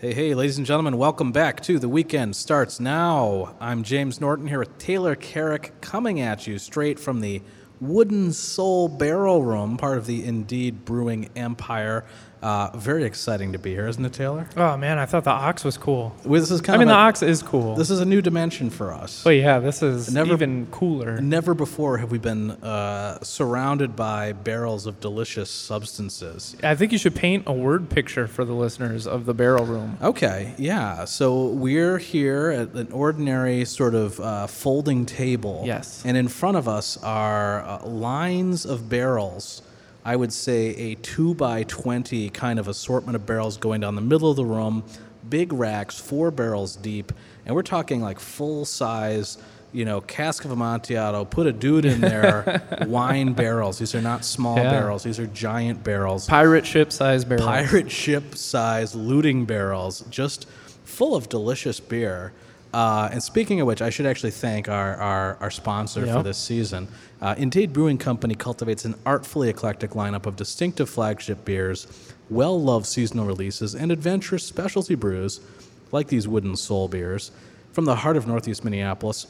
Hey, hey, ladies and gentlemen, welcome back to The Weekend Starts Now. I'm James Norton here with Taylor Carrick coming at you straight from the Wooden Soul Barrel Room, part of the Indeed Brewing Empire. Uh, very exciting to be here, isn't it, Taylor? Oh man, I thought the ox was cool. Well, This is kind I mean, of the ox is cool. this is a new dimension for us. but yeah, this is Never- even cooler. Never before have we been uh, surrounded by barrels of delicious substances. I think you should paint a word picture for the listeners of the barrel room. Okay, yeah. So we're here at an ordinary sort of uh, folding table. Yes. And in front of us are uh, lines of barrels. I would say a two by 20 kind of assortment of barrels going down the middle of the room, big racks, four barrels deep. And we're talking like full size, you know, cask of Amontillado, put a dude in there, wine barrels. These are not small Yeah. barrels, these are giant barrels Pirate ship size barrel. pirate ship size looting barrels, just full of delicious beer. Uh, and speaking of which, I should actually thank our, our, our sponsor for this season. Uh, Indeed Brewing Company cultivates an artfully eclectic lineup of distinctive flagship beers, well loved seasonal releases, and adventurous specialty brews like these wooden soul beers. From the heart of Northeast Minneapolis,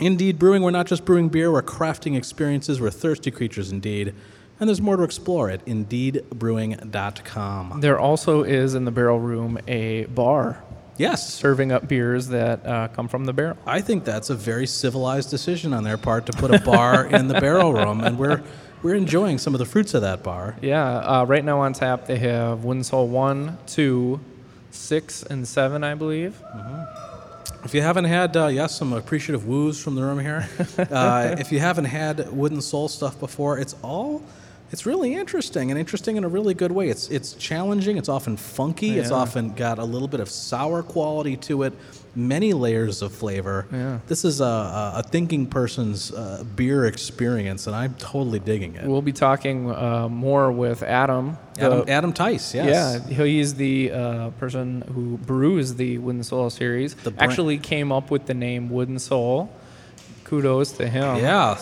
Indeed Brewing, we're not just brewing beer, we're crafting experiences, we're thirsty creatures indeed. And there's more to explore at indeedbrewing.com. There also is in the barrel room a bar Yes, serving up beers that uh, come from the barrel. I think that's a very civilized decision on their part to put a bar in the barrel room, and we're we're enjoying some of the fruits of that bar. Yeah, uh, right now on tap they have Wooden Soul 1, 2, 6, and 7, I believe. If you haven't had, uh, yes, some appreciative woos from the room here. Uh, if you haven't had wooden soul stuff before, it's all. It's really interesting and interesting in a really good way. It's it's challenging. It's often funky. It's often got a little bit of sour quality to it. Many layers of flavor. Yeah. This is a, a, thinking person's uh, beer experience, and I'm totally digging it. We'll be talking uh, more with Adam. Adam, the- Adam Tice, yes. Yeah, he's the uh, person who brews the Wooden Soul series. The Actually, came up with the name Wooden Soul. Kudos to him. Yeah.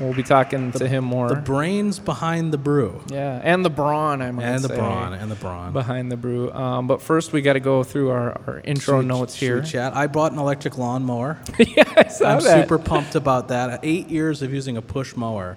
We'll be talking to him more. The brains behind the brew. yeah, and the brawn, I might say, And the brawn. And the brawn. behind the brew. Um, but first, we got to go through our, our intro Should notes here. Chat. I bought an electric lawnmower. yeah, I saw I'm that. super pumped about that. Eight years of using a push mower.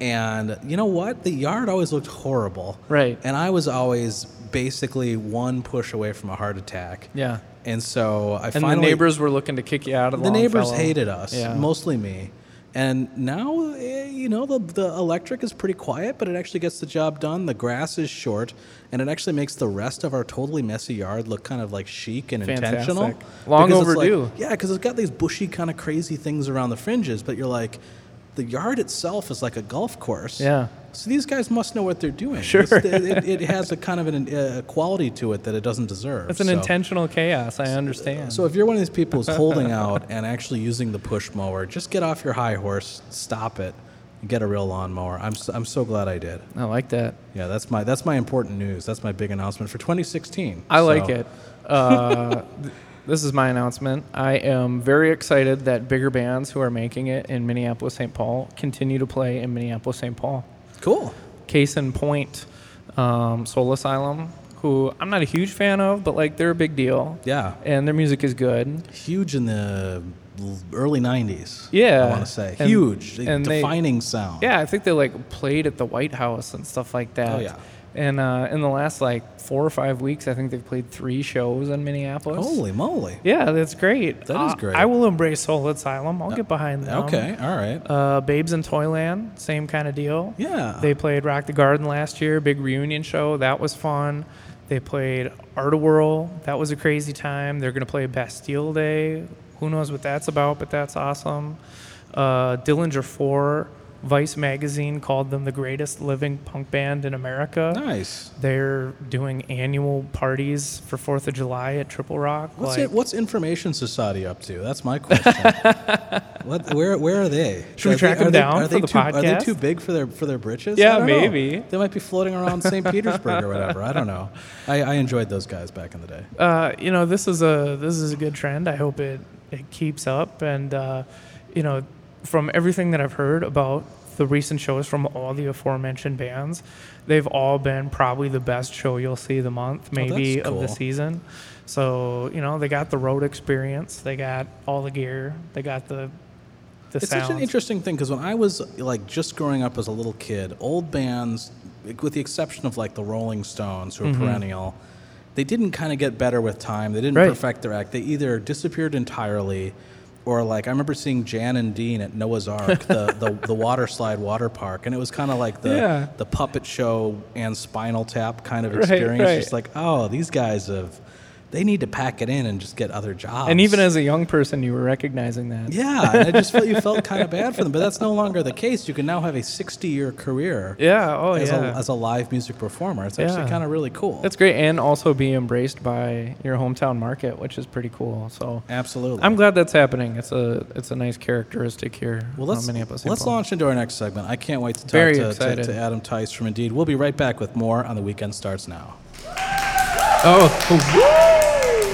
And you know what? The yard always looked horrible. Right. And I was always basically one push away from a heart attack. Yeah, And so I and finally. the neighbors were looking to kick you out of the The neighbors hated us, Yeah. mostly me. And now, eh, you know, the, the electric is pretty quiet, but it actually gets the job done. The grass is short, and it actually makes the rest of our totally messy yard look kind of like chic and intentional. Long it's like- overdue. yeah, because it's got these bushy, kind of crazy things around the fringes, but you're like, the yard itself is like a golf course. Yeah. So these guys must know what they're doing. Sure. It, it has a kind of an, uh, quality to it that it doesn't deserve. It's an So- intentional chaos. I understand. so if you're one of these people who's holding out and actually using the push mower, just get off your high horse, stop it, and get a real lawnmower. I'm so, I'm so glad I did. I like that. Yeah, that's my that's my important news. That's my big announcement for 2016. I like it. Uh, this is my announcement. I am very excited that bigger bands who are making it in Minneapolis, St. Paul continue to play in Minneapolis, St. Paul. Cool. Case in point, um, Soul Asylum, who I'm not a huge fan of, but like they're a big deal. Yeah, And their music is good. huge in the early 90s. Yeah. I want to say And- huge, and they- defining sound. Yeah, I think they like played at the White House and stuff like that. Oh, yeah. And uh, in the last like four or five weeks, I think they've played three shows in Minneapolis. Holy moly. Yeah, that's great. That is Uh, great. I will embrace Soul Asylum. I'll get behind them. Okay, all right. Uh, Babes in Toyland, same kind of deal. Yeah. They played Rock the Garden last year, big reunion show. That was fun. They played Art-A-Whirl. That was a crazy time. They're going to play Bastille Day. Who knows what that's about, but that's awesome. Uh, Dillinger 4, Vice magazine called them the greatest living punk band in America. Nice. They're doing annual parties for 4th of July at Triple Rock. What's like- it, what's Information Society up to? That's my question. what, where where are they? Should we Are track they, them are they- down are for they the too, Are they too big for their for their britches? Yeah, don't know. maybe. They might be floating around St. Petersburg or whatever. I don't know. I, I enjoyed those guys back in the day. uh, you know, this is a this is a good trend. I hope it it keeps up. And uh, you know, from everything that I've heard about the recent shows from all the aforementioned bands, they've all been probably the best show you'll see the month, oh, maybe that's of the season. So you know they got the road experience, they got all the gear, they got the the It's sounds. such an interesting thing because when I was like just growing up as a little kid, old bands, with the exception of like the Rolling Stones, who are mm-hmm. perennial, they didn't kind of get better with time. They didn't Right. perfect their act. They either disappeared entirely, or like I remember seeing Jan and Dean at Noah's Ark, the, the the water slide water park, and it was kind of like the Yeah. the puppet show and Spinal Tap kind of Right, experience. right. Just like oh, these guys have. They need to pack it in and just get other jobs. and even as a young person, you were recognizing that. Yeah, and I just felt you felt kind of bad for them, but that's no longer the case. You can now have a 60-year career Yeah. Oh as, yeah. a, as a live music performer. It's actually Yeah. kind of really cool. That's great, and also be embraced by your hometown market, which is pretty cool. So Absolutely. I'm glad that's happening. It's a it's a nice characteristic here. well, let's, Minneapolis. let's Info. launch into our next segment. I can't wait to talk Very to, to, to Adam Tice from Indeed. We'll be right back with more on The Weekend Starts Now. Oh,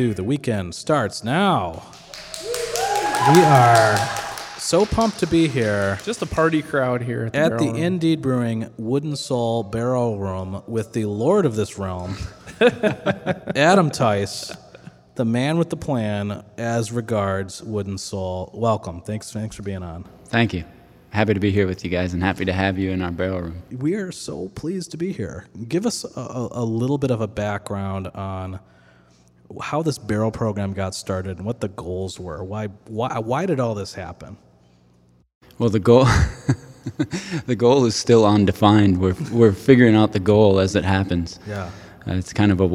2. The weekend starts now. We are so pumped to be here Just a party crowd here at the, at the Room. Indeed Brewing Wooden Soul Barrel Room with the Lord of this realm, Adam Tice, the man with the plan as regards Wooden Soul. Welcome. Thanks, thanks for being on. Thank you. Happy to be here with you guys and happy to have you in our barrel room. We are so pleased to be here. Give us a a little bit of a background on how this barrel program got started and what the goals were. Why, why, why did all this happen? Well, the goal the goal is still undefined. We're we're figuring out the goal as it happens. Yeah. Uh, it's kind of a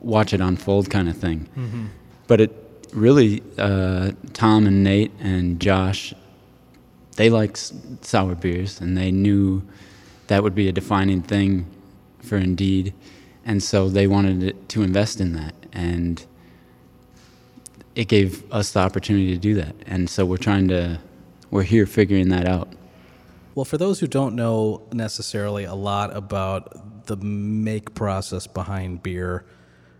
watch it unfold kind of thing. But it really, uh, Tom and Nate and Josh, they like sour beers, and they knew that would be a defining thing for Indeed, and so they wanted to invest in that, and it gave us the opportunity to do that. And so we're trying to, we're here figuring that out. Well, for those who don't know necessarily a lot about the make process behind beer,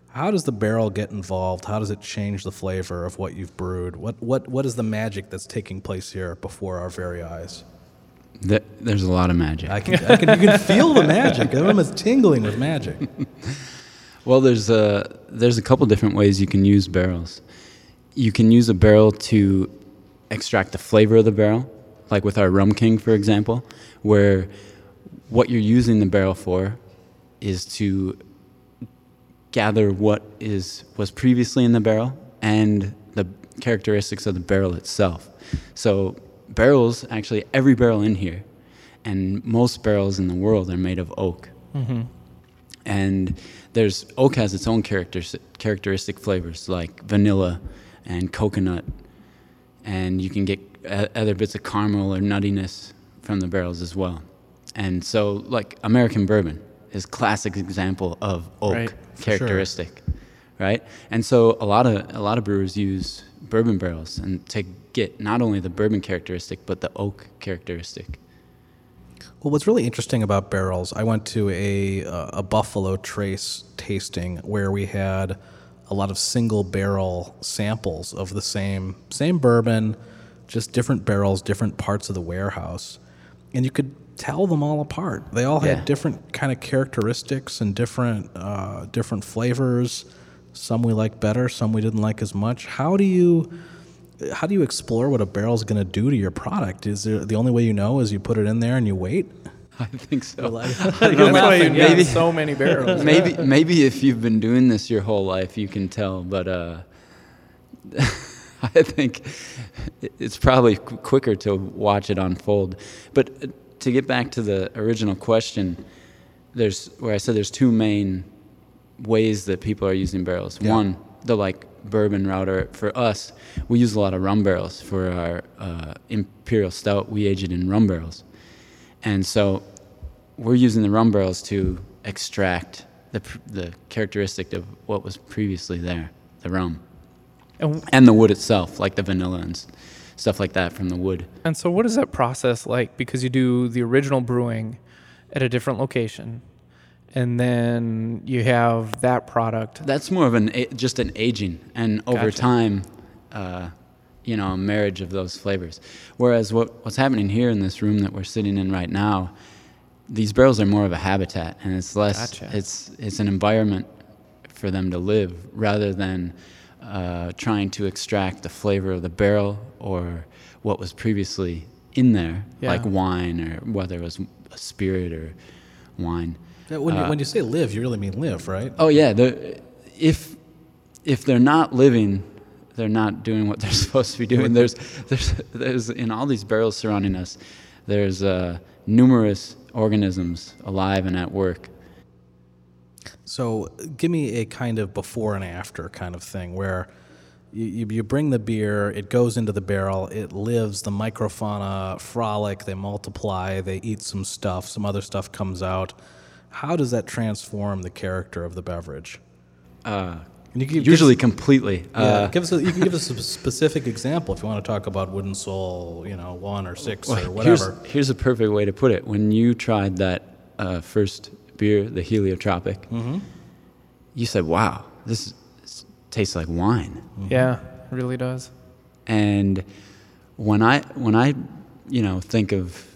how does the barrel get involved? How does it change the flavor of what you've brewed? What what what is the magic that's taking place here before our very eyes? Th- There's a lot of magic. I can, I can you can feel the magic. The room is tingling with magic. Well, there's a there's a couple different ways you can use barrels. You can use a barrel to extract the flavor of the barrel, like with our Rum King, for example, where what you're using the barrel for is to gather what is was previously in the barrel and the characteristics of the barrel itself. So barrels, actually every barrel in here, and most barrels in the world are made of oak mm-hmm. And there's oak has its own characters, characteristic flavors like vanilla and coconut, and you can get other bits of caramel or nuttiness from the barrels as well. And so, like American bourbon is classic example of oak Right, for sure. characteristic, right? And so a lot of a lot of brewers use bourbon barrels and to get not only the bourbon characteristic but the oak characteristic. Well, what's really interesting about barrels, I went to a uh, a Buffalo Trace tasting where we had a lot of single barrel samples of the same same bourbon, just different barrels, different parts of the warehouse. and you could tell them all apart. They all had different kind of characteristics and different uh, different flavors. Some we liked better, some we didn't like as much. How do you how do you explore what a barrel is going to do to your product? Is there the only way you know is you put it in there and you wait? I think so. That's why you Maybe- maybe so many barrels. maybe maybe if you've been doing this your whole life, you can tell. But uh, I think it's probably qu- quicker to watch it unfold. But uh, to get back to the original question, there's where I said there's two main ways that people are using barrels. Yeah. One, the like bourbon router for us, we use a lot of rum barrels for our uh, imperial stout. We age it in rum barrels, and so we're using the rum barrels to extract the pr- the characteristic of what was previously there, the rum, And, and the wood itself, like the vanilla and stuff like that from the wood. and so, what is that process like? Because you do the original brewing at a different location, and then you have that product. That's more of an just an aging, and over Gotcha. time, uh, you know, a marriage of those flavors. Whereas what what's happening here in this room that we're sitting in right now, these barrels are more of a habitat, and it's less. Gotcha. It's it's an environment for them to live rather than uh, trying to extract the flavor of the barrel or what was previously in there, Yeah. like wine or whether it was a spirit or wine. Uh, When you, when you say live, you really mean live, right? Oh yeah, the, if if they're not living, they're not doing what they're supposed to be doing. There's there's there's in all these barrels surrounding us, there's uh, numerous organisms alive and at work. So, give me a kind of before and after kind of thing where you, you bring the beer, it goes into the barrel, it lives, the microfauna frolic, they multiply, they eat some stuff, some other stuff comes out. How does that transform the character of the beverage? Uh, you can give usually us- completely. yeah, Uh, give us a, you can give us a specific example if you want to talk about Wooden Soul, you know, one or six or whatever. here's a perfect way to put it. When you tried that uh, first beer, the Heliotropic, Mm-hmm. you said, "Wow, this, is- tastes like wine." Yeah, it really does. And when I when I you know think of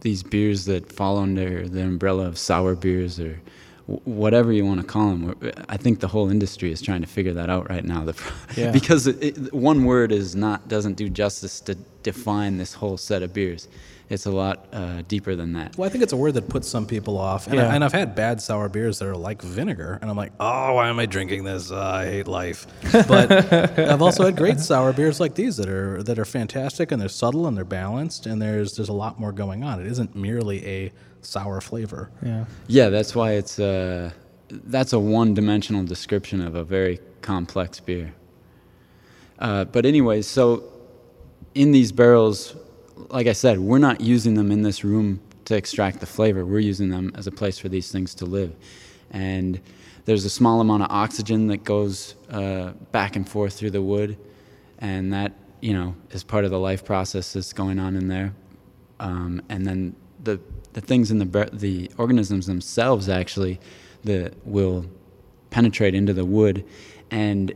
these beers that fall under the umbrella of sour beers or whatever you want to call them, I think the whole industry is trying to figure that out right now. The, Yeah. because it, one word is not doesn't do justice to define this whole set of beers. It's a lot uh, deeper than that. Well, I think it's a word that puts some people off. And, Yeah. I, and I've had bad sour beers that are like vinegar. And I'm like, oh, why am I drinking this? Uh, I hate life. But I've also had great sour beers like these that are that are fantastic and they're subtle and they're balanced and there's there's a lot more going on. It isn't merely a sour flavor. Yeah. Yeah, that's why it's uh, that's a one-dimensional description of a very complex beer. Uh, but anyways, so in these barrels, like I said, we're not using them in this room to extract the flavor. We're using them as a place for these things to live, and there's a small amount of oxygen that goes uh, back and forth through the wood, and that you know is part of the life process that's going on in there. Um, and then the the things in the the organisms themselves actually that will penetrate into the wood, and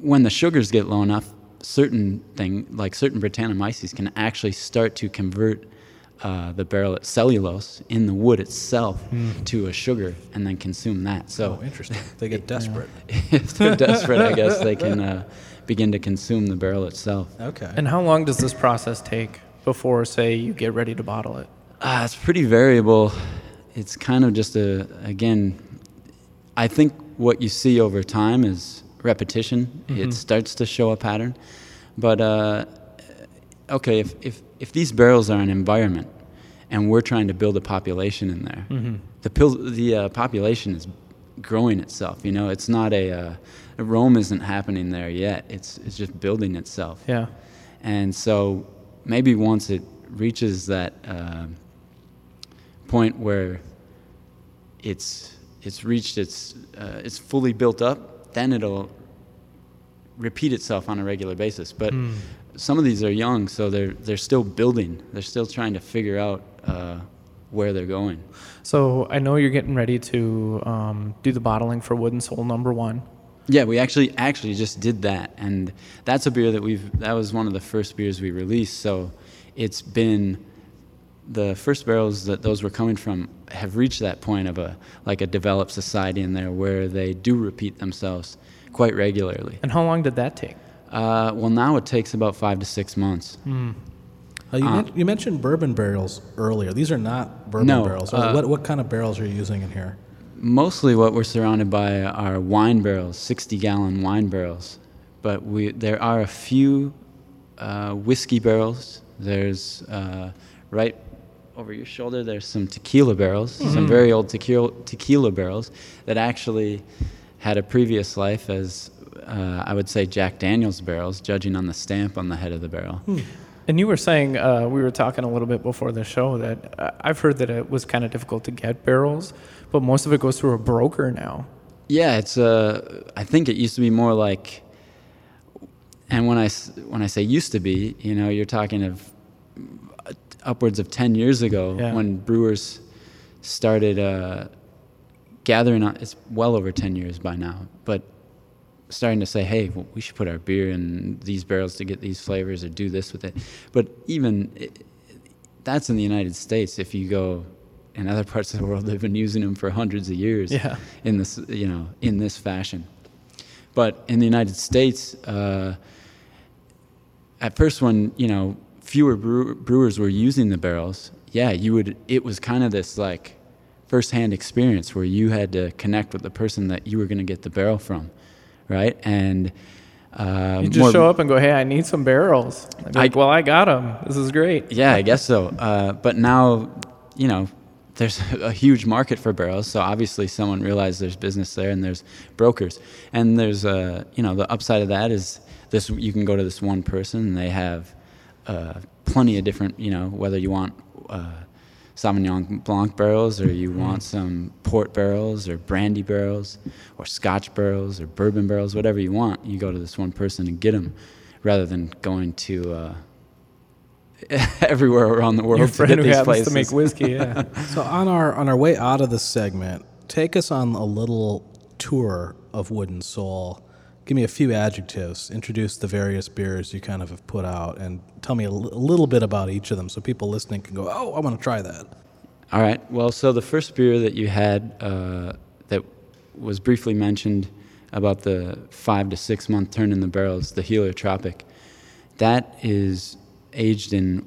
when the sugars get low enough, certain thing like certain Brettanomyces can actually start to convert uh, the barrel cellulose in the wood itself to a sugar and then consume that. So Oh, interesting. They get desperate. if they're desperate, I guess they can uh, begin to consume the barrel itself. Okay. And how long does this process take before, say, you get ready to bottle it? Uh, it's pretty variable. It's kind of just a, again, I think what you see over time is repetition. It starts to show a pattern. But, uh, okay, if, if, if these barrels are an environment and we're trying to build a population in there, the, pil- the uh, population is growing itself. You know, it's not a, uh, Rome isn't happening there yet. It's, it's just building itself. Yeah. And so maybe once it reaches that uh, point where it's it's reached its uh, it's fully built up, then it'll repeat itself on a regular basis. But some of these are young, so they're they're still building. They're still trying to figure out uh, where they're going. So I know you're getting ready to um, do the bottling for Wooden Soul number one. Yeah, we actually actually just did that, and that's a beer that we've. That was one of the first beers we released. So, it's been the first barrels that those were coming from have reached that point of a like a developed society in there where they do repeat themselves quite regularly. And how long did that take? Uh, well, now it takes about five to six months. Uh, you, men- you mentioned bourbon barrels earlier. These are not bourbon No, barrels. uh, what, what kind of barrels are you using in here? Mostly, what we're surrounded by are wine barrels, sixty-gallon wine barrels. But we there are a few uh, whiskey barrels. There's uh, right over your shoulder. There's some tequila barrels, some very old tequila tequila barrels that actually had a previous life as uh, I would say Jack Daniel's barrels, judging on the stamp on the head of the barrel. And you were saying uh, we were talking a little bit before the show that uh, I've heard that it was kind of difficult to get barrels, but most of it goes through a broker now. Yeah, it's uh, I think it used to be more like, and when I when I say used to be, you know, you're talking of upwards of ten years ago Yeah. when brewers started uh, gathering on. It's well over ten years by now, but starting to say, hey, well, we should put our beer in these barrels to get these flavors or do this with it. But even i that's in the United States. If you go in other parts of the world, they've been using them for hundreds of years Yeah. in this, you know, in this fashion. But in the United States, uh, at first, when you know fewer brew- brewers were using the barrels, yeah, you would. It was kind of this like firsthand experience where you had to connect with the person that you were going to get the barrel from, right? And uh, You just more- show up and go, "Hey, I need some barrels." I- like, "Well, I got them. This is great." Yeah, I guess so. Uh, but now, you know, there's a huge market for barrels, so obviously someone realized there's business there, and there's brokers, and there's uh, you know, the upside of that is this: you can go to this one person, and they have uh, plenty of different, you know, whether you want. Uh, Sauvignon Blanc barrels, or you want some port barrels, or brandy barrels, or Scotch barrels, or bourbon barrels, whatever you want. You go to this one person and get them, rather than going to uh, everywhere around the world Your to get who these happens places. to make whiskey, yeah. So on our on our way out of this segment, take us on a little tour of Wooden Soul. Give me a few adjectives. Introduce the various beers you kind of have put out, and tell me a little bit about each of them, so people listening can go, "Oh, I want to try that." All right. Well, so the first beer that you had uh, that was briefly mentioned about the five to six month turn in the barrels, the Heliotropic, that is aged in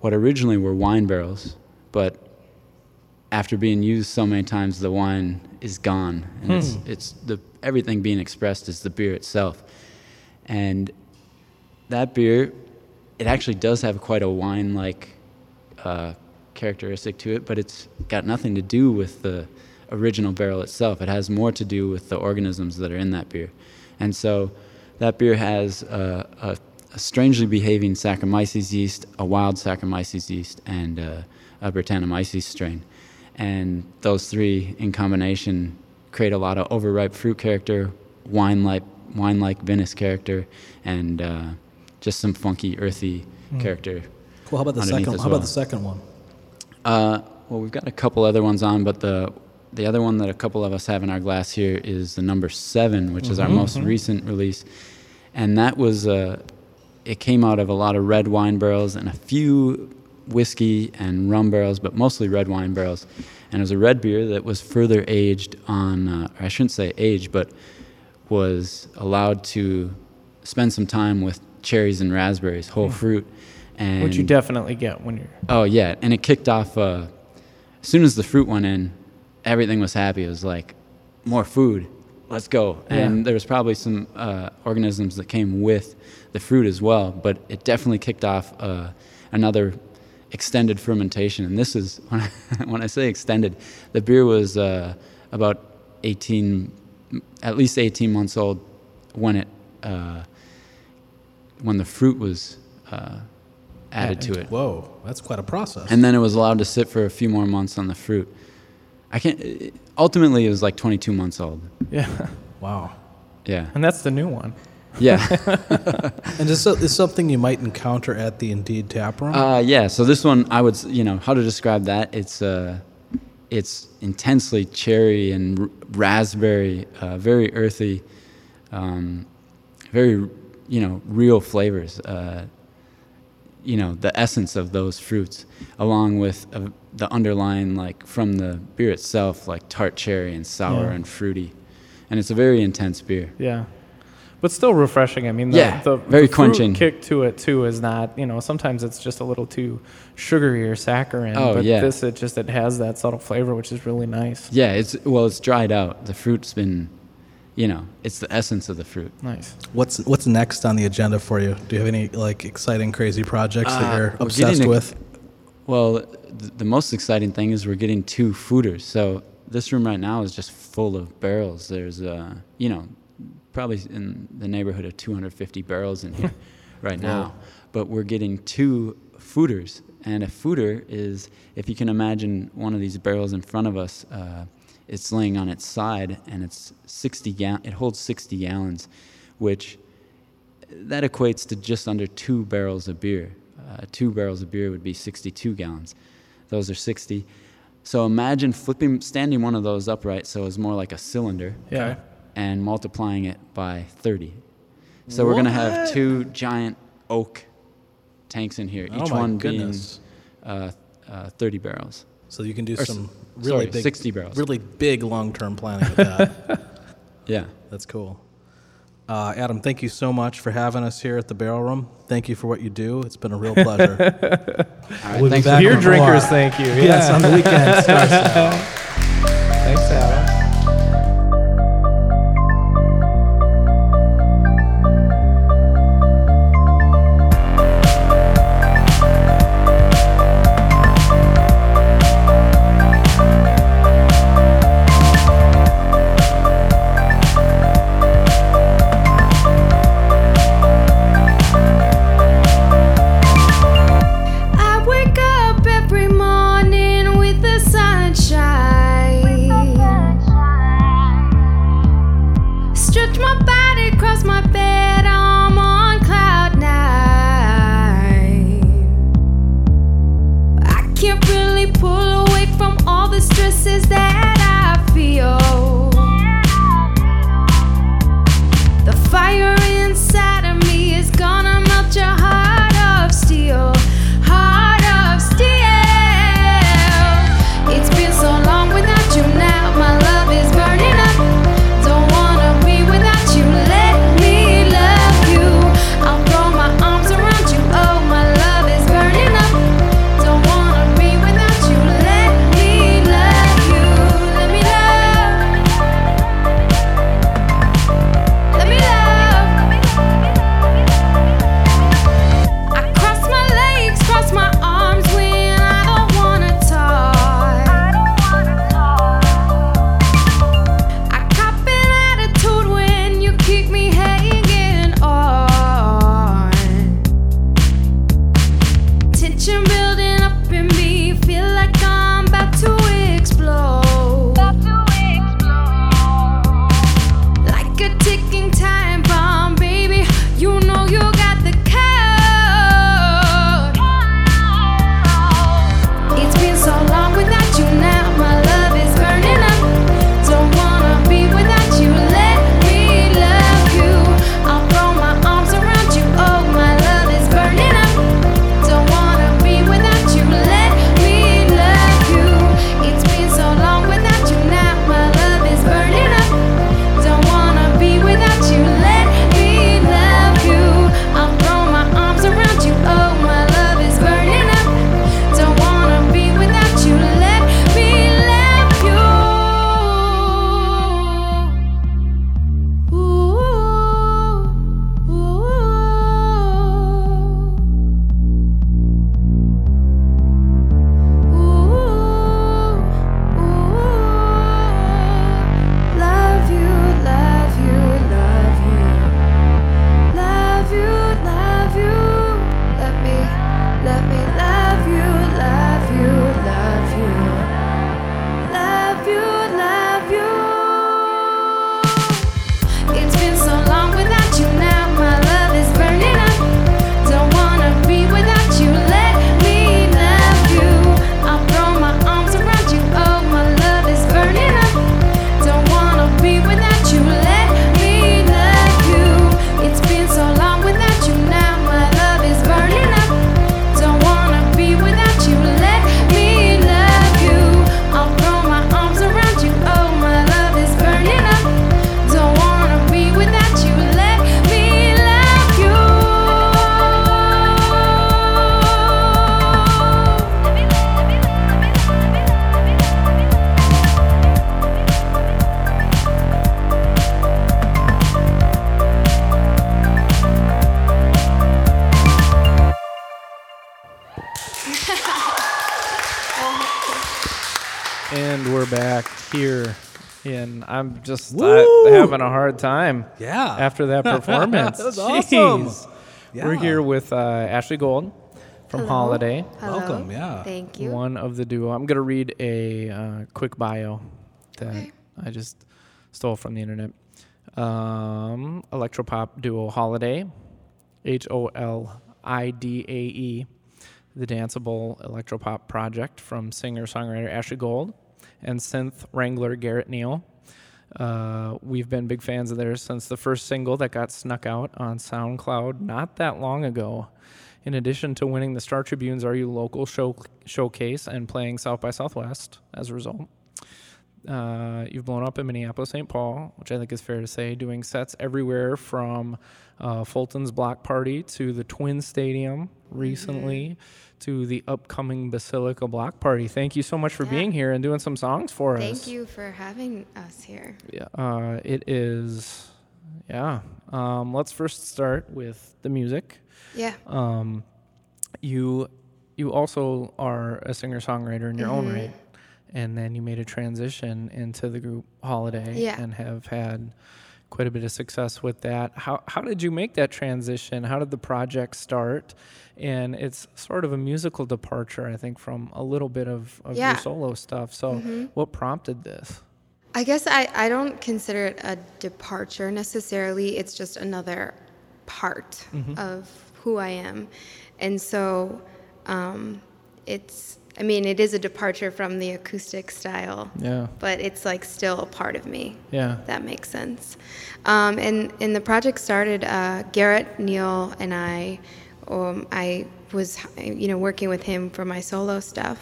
what originally were wine barrels, but after being used so many times, the wine is gone, and it's it's the everything being expressed is the beer itself, and that beer, it actually does have quite a wine-like uh, characteristic to it, but it's got nothing to do with the original barrel itself. It has more to do with the organisms that are in that beer, and so that beer has uh, a, a strangely behaving Saccharomyces yeast, a wild Saccharomyces yeast, and uh, a Brettanomyces strain, and those three in combination create a lot of overripe fruit character, wine-like wine-like vinous character, and uh, just some funky earthy character. Cool. How about the second? as How about the second one? Uh, well, we've got a couple other ones on, but the the other one that a couple of us have in our glass here is the number seven, which is our most recent release, and that was uh, it came out of a lot of red wine barrels and a few whiskey and rum barrels, but mostly red wine barrels. And it was a red beer that was further aged on, uh, I shouldn't say aged, but was allowed to spend some time with cherries and raspberries, whole fruit. And Which you definitely get when you're. Oh yeah, and it kicked off uh, as soon as the fruit went in. Everything was happy. It was like more food. Let's go. And there was probably some uh, organisms that came with the fruit as well, but it definitely kicked off uh, another extended fermentation. And this is when I, when I say extended, the beer was uh, about 18, at least 18 months old when it uh, when the fruit was uh, added to it Whoa, that's quite a process. and then it was allowed to sit for a few more months on the fruit. I can't. Ultimately, it was like 22 months old. Yeah. wow. Yeah, And that's the new one. Yeah, And is this something you might encounter at the Indeed Tap Room? uh, yeah. So this one, I would, you know, how to describe that? It's uh, it's intensely cherry and r- raspberry, uh, very earthy, um, very, you know, real flavors. Uh, you know, the essence of those fruits, along with uh, the underlying, like from the beer itself, like tart cherry and sour Yeah. and fruity. And it's a very intense beer. Yeah. But still refreshing. I mean, the, Yeah, the, very the fruit quenching. kick to it too is not. You know, sometimes it's just a little too sugary or saccharine. Oh, but yeah. this it just it has that subtle flavor, which is really nice. Yeah, it's well, it's dried out. The fruit's been, you know, it's the essence of the fruit. Nice. What's what's next on the agenda for you? Do you have any like exciting, crazy projects Uh, that you're we're obsessed a- with? Well, th- the most exciting thing is we're getting two foeders. So this room right now is just full of barrels. There's, uh, you know, probably in the neighborhood of 250 barrels in here right now. But we're getting two foeders. And a foeder is, if you can imagine one of these barrels in front of us, uh, it's laying on its side and it's 60 gal- it holds 60 gallons, which that equates to just under two barrels of beer. Uh, two barrels of beer would be 62 gallons. Those are 60. So imagine flipping, standing one of those upright so it's more like a cylinder Yeah. Okay. and multiplying it by 30. So we're going to have two giant oak tanks in here, Oh each my one goodness! being uh, uh, 30 barrels. So you can do or s- some really sorry, big, 60 barrels. really big long-term planning with that. Yeah. That's cool. Uh, Adam, thank you so much for having us here at the Barrel Room. Thank you for what you do. It's been a real pleasure. All right, We'll be thanks back for- Beer on drinkers, more. thank you. Yes, Yeah. on the weekend and I'm just Woo! uh, having a hard time Yeah. after that performance. That was awesome. Jeez. We're here with uh, Ashley Gold from Hello. Holidae, Hello. Welcome, yeah. Thank you. one of the duo. I'm gonna read a uh, quick bio that Okay. I just stole from the internet. Um, electropop duo Holidae, H O L I D A E, the danceable electropop project from singer songwriter Ashley Gold and synth wrangler Garrett Neal. Uh, we've been big fans of theirs since the first single that got snuck out on SoundCloud not that long ago. In addition to winning the Star Tribune's Are You Local show, showcase and playing South by Southwest as a result, uh, you've blown up in Minneapolis, St. Paul, which I think is fair to say, doing sets everywhere from uh, Fulton's Block Party to the Twin Stadium recently to the upcoming Basilica Block Party. Thank you so much for Yeah. being here and doing some songs for us. Thank you for having us here. Yeah, uh, it is. Yeah. Um, let's first start with the music. Yeah. Um, you you also are a singer songwriter in your own Mm-hmm. right, and then you made a transition into the group Holidae Yeah. and have had quite a bit of success with that. How how did you make that transition? How did the project start? And it's sort of a musical departure, I think, from a little bit of, of Yeah. your solo stuff. So, what prompted this? I guess I, I don't consider it a departure necessarily. It's just another part of who I am. And so um, it's, I mean, it is a departure from the acoustic style, Yeah. but it's like still a part of me. Yeah. That makes sense. Um, and, and the project started, uh, Garrett, Neal, and I, um, I was, you know, working with him for my solo stuff.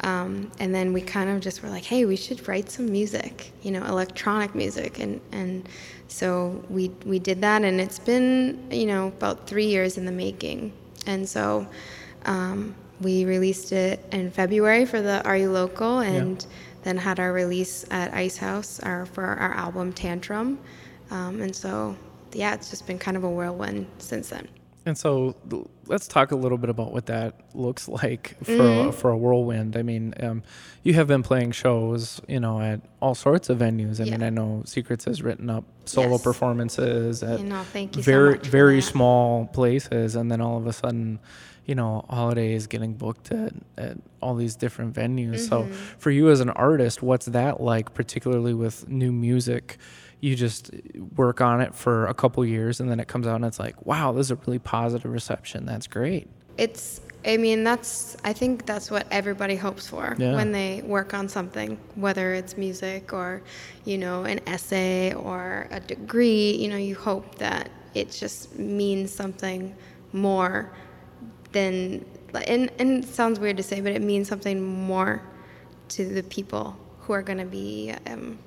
Um, and then we kind of just were like, hey, we should write some music, you know, electronic music. And, and so we, we did that, and it's been, you know, about three years in the making. And so um, we released it in February for the Are You Local, and then had our release at Ice House our, for our album Tantrum. Um, and so, yeah, it's just been kind of a whirlwind since then. And so let's talk a little bit about what that looks like for Mm-hmm. a, for a whirlwind. I mean, um, you have been playing shows, you know, at all sorts of venues. I mean, I know Secrets has written up solo Yes. performances at You know, you so very very small places, and then all of a sudden, you know, Holidae is getting booked at, at all these different venues. So Mm-hmm. for you as an artist, what's that like, particularly with new music? You just work on it for a couple years, and then it comes out, and it's like, wow, this is a really positive reception. That's great. It's, I mean, that's, I think that's what everybody hopes for Yeah. when they work on something, whether it's music or, you know, an essay or a degree. You know, you hope that it just means something more than, and, and it sounds weird to say, but it means something more to the people who are going to be um,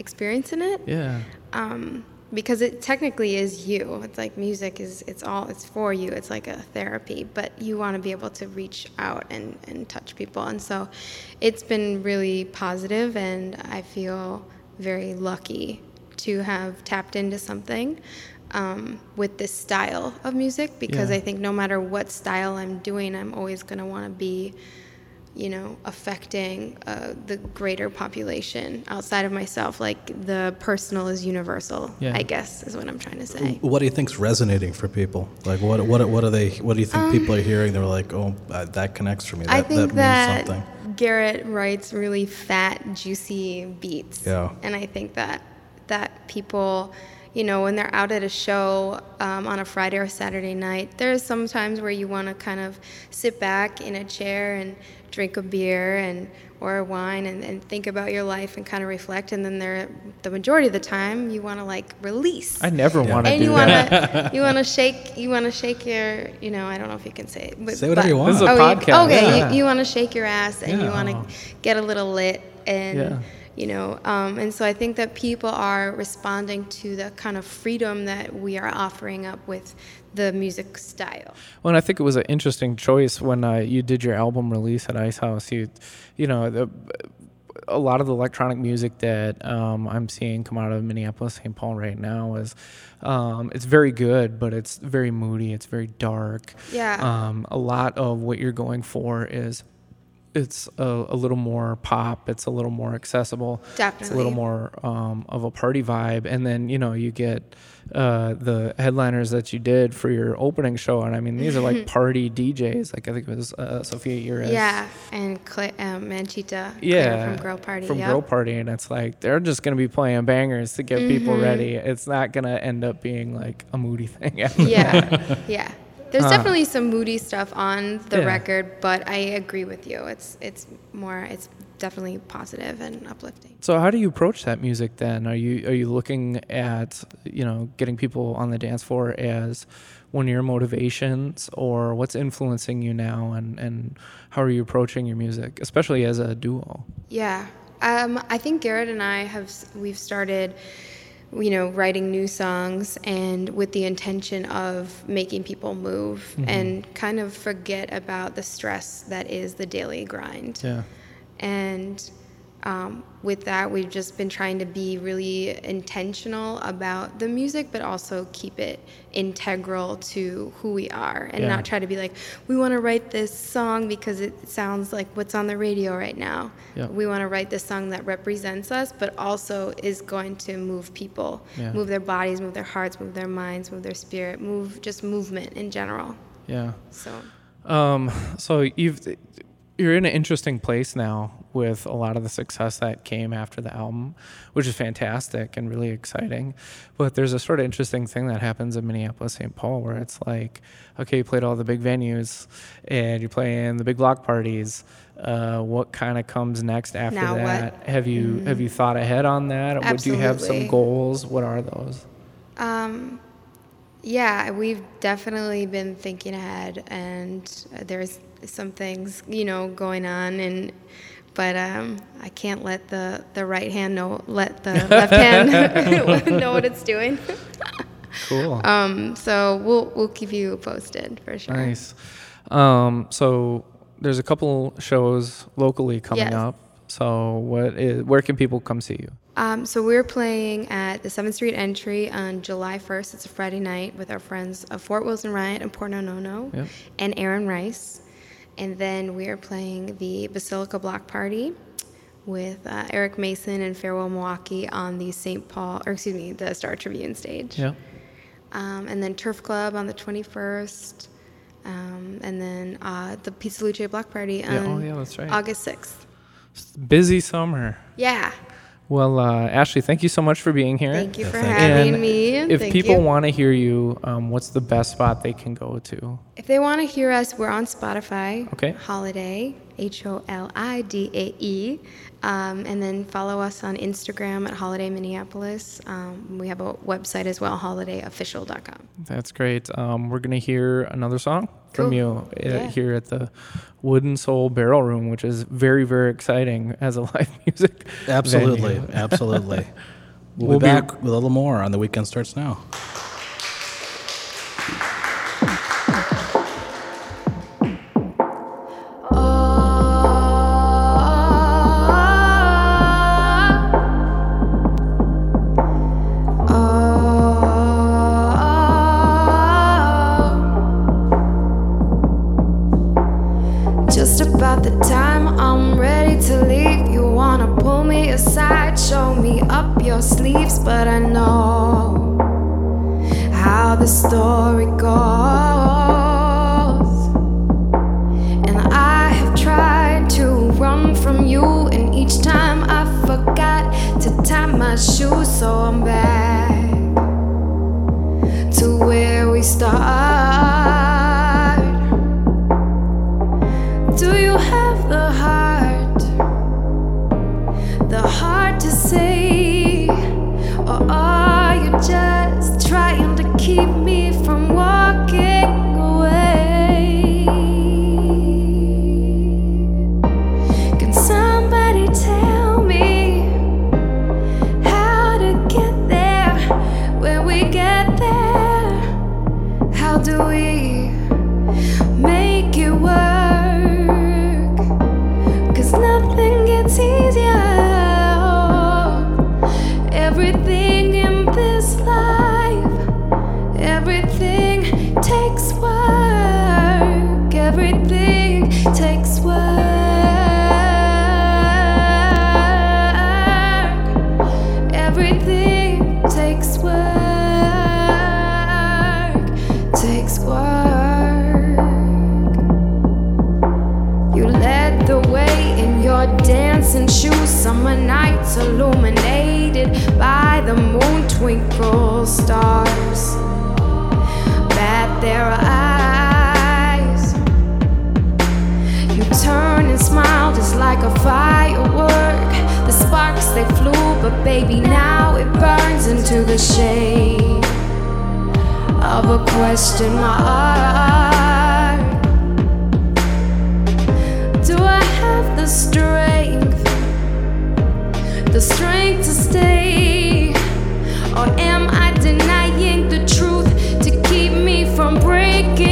experiencing it Yeah. um, because it technically is you. It's like music is it's all it's for you. It's like a therapy, but you want to be able to reach out and, and touch people. And so it's been really positive and I feel very lucky to have tapped into something um, with this style of music because Yeah. I think no matter what style I'm doing, I'm always going to want to be you know, affecting uh, the greater population outside of myself. Like the personal is universal, Yeah. I guess, is what I'm trying to say. What do you think's resonating for people? Like, what what what are they? What do you think people are hearing? They're like, oh, uh, that connects for me. That, Um, I think that that, means something. Garrett writes really fat, juicy beats. Yeah. And I think that that people, you know, when they're out at a show um, on a Friday or Saturday night, there's some times where you want to kind of sit back in a chair and drink a beer and or a wine and, and think about your life and kind of reflect. And then there, the majority of the time, you want to like release. I never want to and do you that. want to you want to shake you want to shake your you know I don't know if you can say it but, Say whatever you want. This is a oh, you- podcast. okay Yeah. you, you want to shake your ass and you want to get a little lit and Yeah. You know um, and so I think that people are responding to the kind of freedom that we are offering up with the music style Well, and I think it was an interesting choice when uh, you did your album release at Ice House. You, you know, the, a lot of the electronic music that um, I'm seeing come out of Minneapolis, St. Paul right now is, um, it's very good, but it's very moody. It's very dark. Yeah. Um, a lot of what you're going for is it's a, a little more pop. It's a little more accessible. It's a little more um, of a party vibe. And then you know you get uh, the headliners that you did for your opening show, and I mean these are like party DJs. Like I think it was uh, Sophia Eris. Yeah, and Cla- um, Manchita. Claire Yeah, from Girl Party. From yep. Girl Party, and it's like they're just gonna be playing bangers to get people Mm-hmm. ready. It's not gonna end up being like a moody thing. yeah. that. Yeah, There's definitely some moody stuff on the Yeah. record, but I agree with you. It's it's more it's definitely positive and uplifting. So how do you approach that music then? Are you are you looking at you know getting people on the dance floor as one of your motivations, or what's influencing you now, and and how are you approaching your music, especially as a duo? Yeah. Um, I think Garrett and I have we've started, you know, writing new songs and with the intention of making people move mm-hmm. and kind of forget about the stress that is the daily grind. Yeah. And um, with that, we've just been trying to be really intentional about the music, but also keep it integral to who we are and Yeah. not try to be like, we want to write this song because it sounds like what's on the radio right now. Yeah. We want to write this song that represents us, but also is going to move people, Yeah. move their bodies, move their hearts, move their minds, move their spirit, move just movement in general. Yeah. So, Um, so you've you're in an interesting place now with a lot of the success that came after the album, which is fantastic and really exciting. But there's a sort of interesting thing that happens in Minneapolis, St. Paul, where it's like, okay, you played all the big venues and you're playing the big block parties. Uh, what kind of comes next after Now what? that? Have you have you thought ahead on that? Would you have some goals? What are those? Um, yeah, we've definitely been thinking ahead, and there's some things you know going on, and but um, I can't let the the right hand know let the left hand know what it's doing. Cool. Um, so we'll we'll keep you posted for sure. Nice. Um, so there's a couple shows locally coming Yes. up. So what is, where can people come see you? Um, so we're playing at the 7th Street Entry on July 1st. It's a Friday night with our friends of Fort Wilson Riot and Porno No No Yep. and Aaron Rice. And then we are playing the Basilica Block Party with uh, Eric Mayson and Farewell Milwaukee on the St. Paul, or excuse me, the Star Tribune stage. Yeah. Um, and then Turf Club on the 21st. Um, and then uh, the Pizza Luce Block Party on Yeah, oh, yeah, that's right. August 6th. Busy summer. Yeah. Well, uh, Ashley, thank you so much for being here. Thank you for thank you. having And me. If Thank people want to hear you, um, what's the best spot they can go to? If they want to hear us, we're on Spotify. Okay. Holidae, H O L I D A E. Um, and then follow us on Instagram at Holidae Minneapolis. Um, we have a website as well, holidaeofficial.com. That's great. Um, we're gonna hear another song from you uh, Yeah. here at the Wooden Soul Barrel Room, which is very, very exciting as a live music. Absolutely, absolutely. We'll, We'll be be- back with a little more on the weekend starts now. Sleeves, but I know how the story goes. And I have tried to run from you, and each time I forgot to tie my shoes, so I'm back to where we started. everything takes work, takes work. You led the way in your dancing shoes, summer nights illuminated by the moon, twinkle stars. Bat their eyes. You turned and smiled just like a firework. The they flew, but baby, now it burns into the shade of a question mark. Do I have the strength? The strength to stay? Or am I denying the truth to keep me from breaking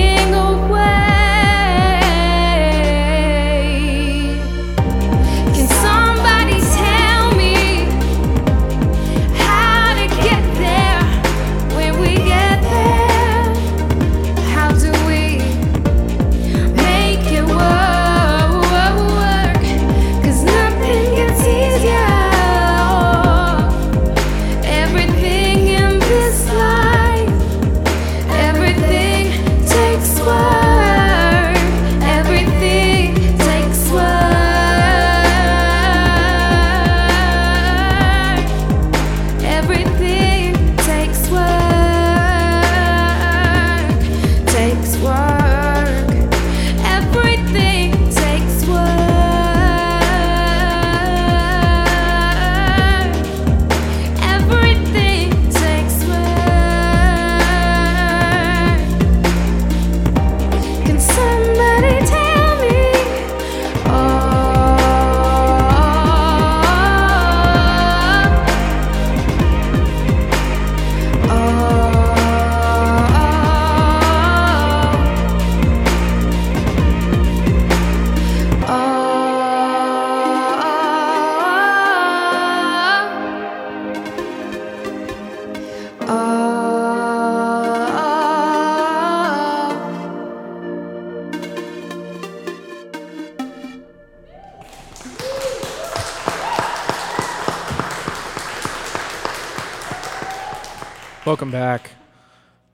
Welcome back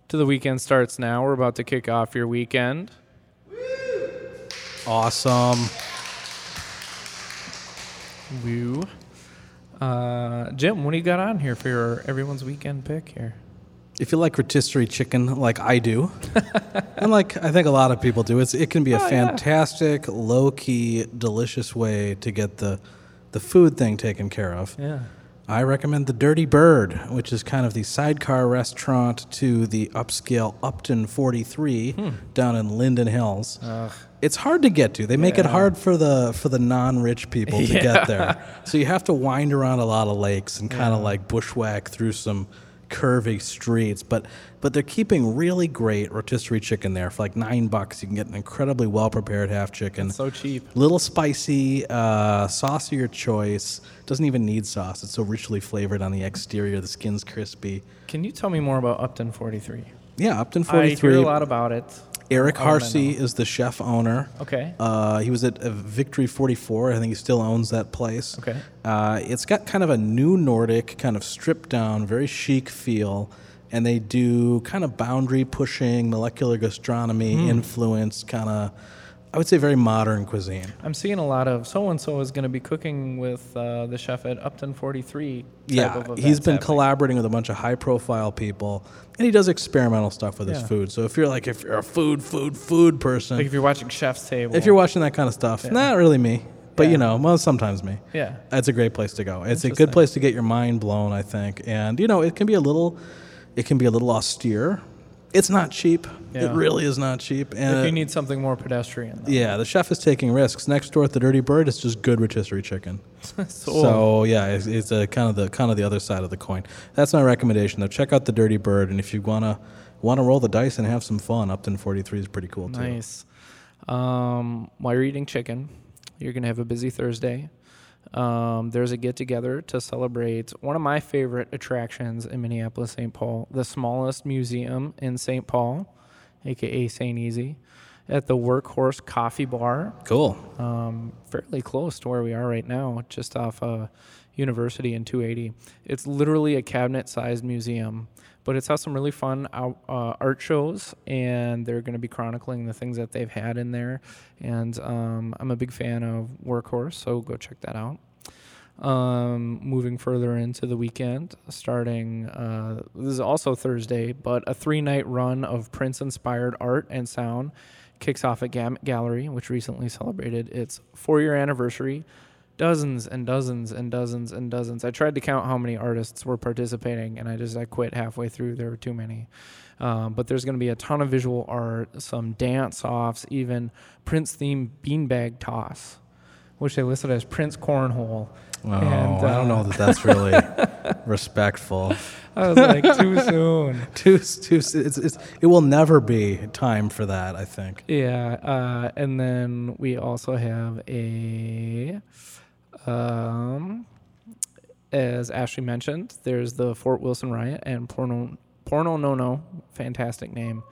to the weekend starts now. We're about to kick off your weekend. Awesome. Woo. Uh, Jim, what do you got on here for your everyone's weekend pick here? If you like rotisserie chicken like I do, and like I think a lot of people do, it's it can be a Oh, yeah. fantastic, low key, delicious way to get the the food thing taken care of. Yeah. I recommend the Dirty Bird, which is kind of the sidecar restaurant to the upscale Upton 43 Hmm. down in Linden Hills. It's hard to get to. They make it hard for the for the non-rich people to Yeah. get there. So you have to wind around a lot of lakes and kind of like bushwhack through some curvy streets, but but they're keeping really great rotisserie chicken there for like 9 bucks. You can get an incredibly well-prepared half chicken. So cheap. Little spicy, uh, sauce of your choice. Doesn't even need sauce. It's so richly flavored on the exterior. The skin's crispy. Can you tell me more about Upton 43? Yeah, Upton 43. I hear a lot about it. Eric I Harcey is the chef owner. Okay. Uh, he was at uh, Victory 44. I think he still owns that place. Okay. Uh, it's got kind of a new Nordic, kind of stripped down, very chic feel. And they do kind of boundary pushing, molecular gastronomy Hmm. influence, kind of, I would say, very modern cuisine. I'm seeing a lot of so and so is going to be cooking with uh, the chef at Upton 43. Type Yeah, he's been happening. collaborating with a bunch of high profile people, and he does experimental stuff with his food. So if you're like, if you're a food, food, food person, Like if you're watching Chef's Table. if you're watching that kind of stuff, not really me, but Yeah. you know, well, sometimes me. Yeah. It's a great place to go. It's a good place to get your mind blown, I think. And you know, it can be a little, it can be a little austere. It's not cheap. It really is not cheap. And if you need something more pedestrian. though. yeah, the chef is taking risks. Next door at the Dirty Bird, it's just good rotisserie chicken. so, So yeah, it's, it's a kind of the kind of the other side of the coin. That's my recommendation though. Check out the Dirty Bird, and if you wanna wanna roll the dice and have some fun, Upton 43 is pretty cool too. nice. Um, while you're eating chicken, you're going to have a busy Thursday. Um, there's a get together to celebrate one of my favorite attractions in Minneapolis, St. Paul, the smallest museum in St. Paul, aka St. Easy, at the Workhorse Coffee Bar. Cool. um, fairly close to where we are right now, just off uh, University and 280. It's literally a cabinet-sized museum, but it's has some really fun out, uh, art shows, and they're going to be chronicling the things that they've had in there. And um, I'm a big fan of Workhorse, so go check that out. Um, moving further into the weekend, starting uh, this is also Thursday, but a three night run of Prince inspired art and sound kicks off at Gamut Gallery, which recently celebrated its four year anniversary. Dozens and dozens and dozens and dozens. I tried to count how many artists were participating, and I just I quit halfway through. There were too many. Um, but there's going to be a ton of visual art, some dance offs, even Prince themed beanbag toss, which they listed as Prince cornhole. Oh, And, I don't uh, know that that's really respectful. I was like, too soon. Too, too, it's, it's, it will never be time for that. I think. Yeah, uh, and then we also have a, um, as Ashley mentioned, there's the Fort Wilson Riot and Porno Porno No No, fantastic name,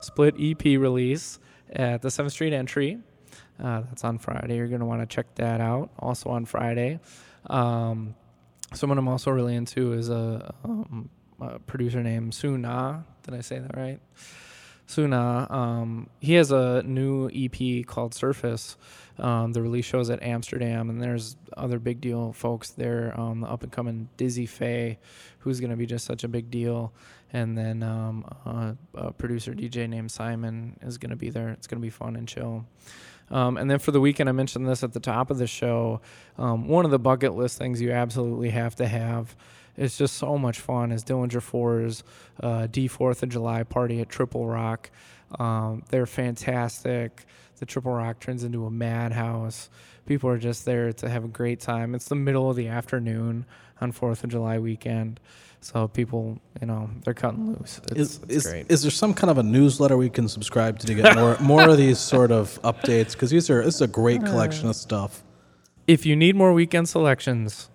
split EP release at the Seventh Street Entry. Uh, that's on Friday. You're gonna want to check that out. Also on Friday. Um, someone I'm also really into is a, um, a producer named Suna. Did I say that right? Suna. Um, he has a new EP called Surface. Um, the release shows at Amsterdam, and there's other big deal folks there. Um, the up and coming Dizzy Fae, who's going to be just such a big deal, and then um, uh, a producer DJ named Psymun is going to be there. It's going to be fun and chill. Um, and then for the weekend, I mentioned this at the top of the show. Um, one of the bucket list things you absolutely have to have. It's just so much fun. Is Dillinger Four's uh, D Fourth of July party at Triple Rock. Um, they're fantastic. The Triple Rock turns into a madhouse. People are just there to have a great time. It's the middle of the afternoon on Fourth of July weekend, so people, you know, they're cutting loose. It's, Is, it's is, great. is there some kind of a newsletter we can subscribe to to get more more of these sort of updates? Because these are this is a great uh. collection of stuff. if you need more weekend selections,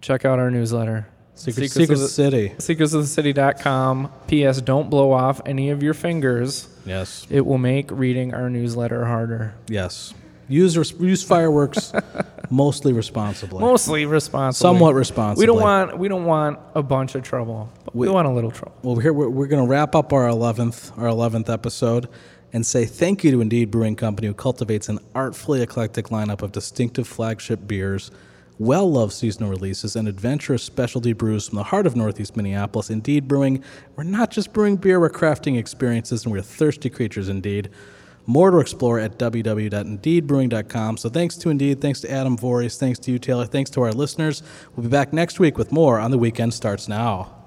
check out our newsletter. Secret, Secrets Secret of the- City. secretsofthecity.com. P.S. Don't blow off any of your fingers. Yes, It will make reading our newsletter harder. yes. Use res- use fireworks mostly responsibly. Mostly responsibly. Somewhat responsibly. We don't want we don't want a bunch of trouble. But we, We- want a little trouble. Well, here we're, we're going to wrap up our eleventh our eleventh episode, and say thank you to Indeed Brewing Company, who cultivates an artfully eclectic lineup of distinctive flagship beers, well loved seasonal releases, and adventurous specialty brews from the heart of Northeast Minneapolis. Indeed Brewing, we're not just brewing beer, we're crafting experiences, and we're thirsty creatures indeed. More to explore at www.indeedbrewing.com. So thanks to Indeed, thanks to Adam Voorhees, thanks to you, Taylor, thanks to our listeners. We'll be back next week with more on The Weekend Starts Now.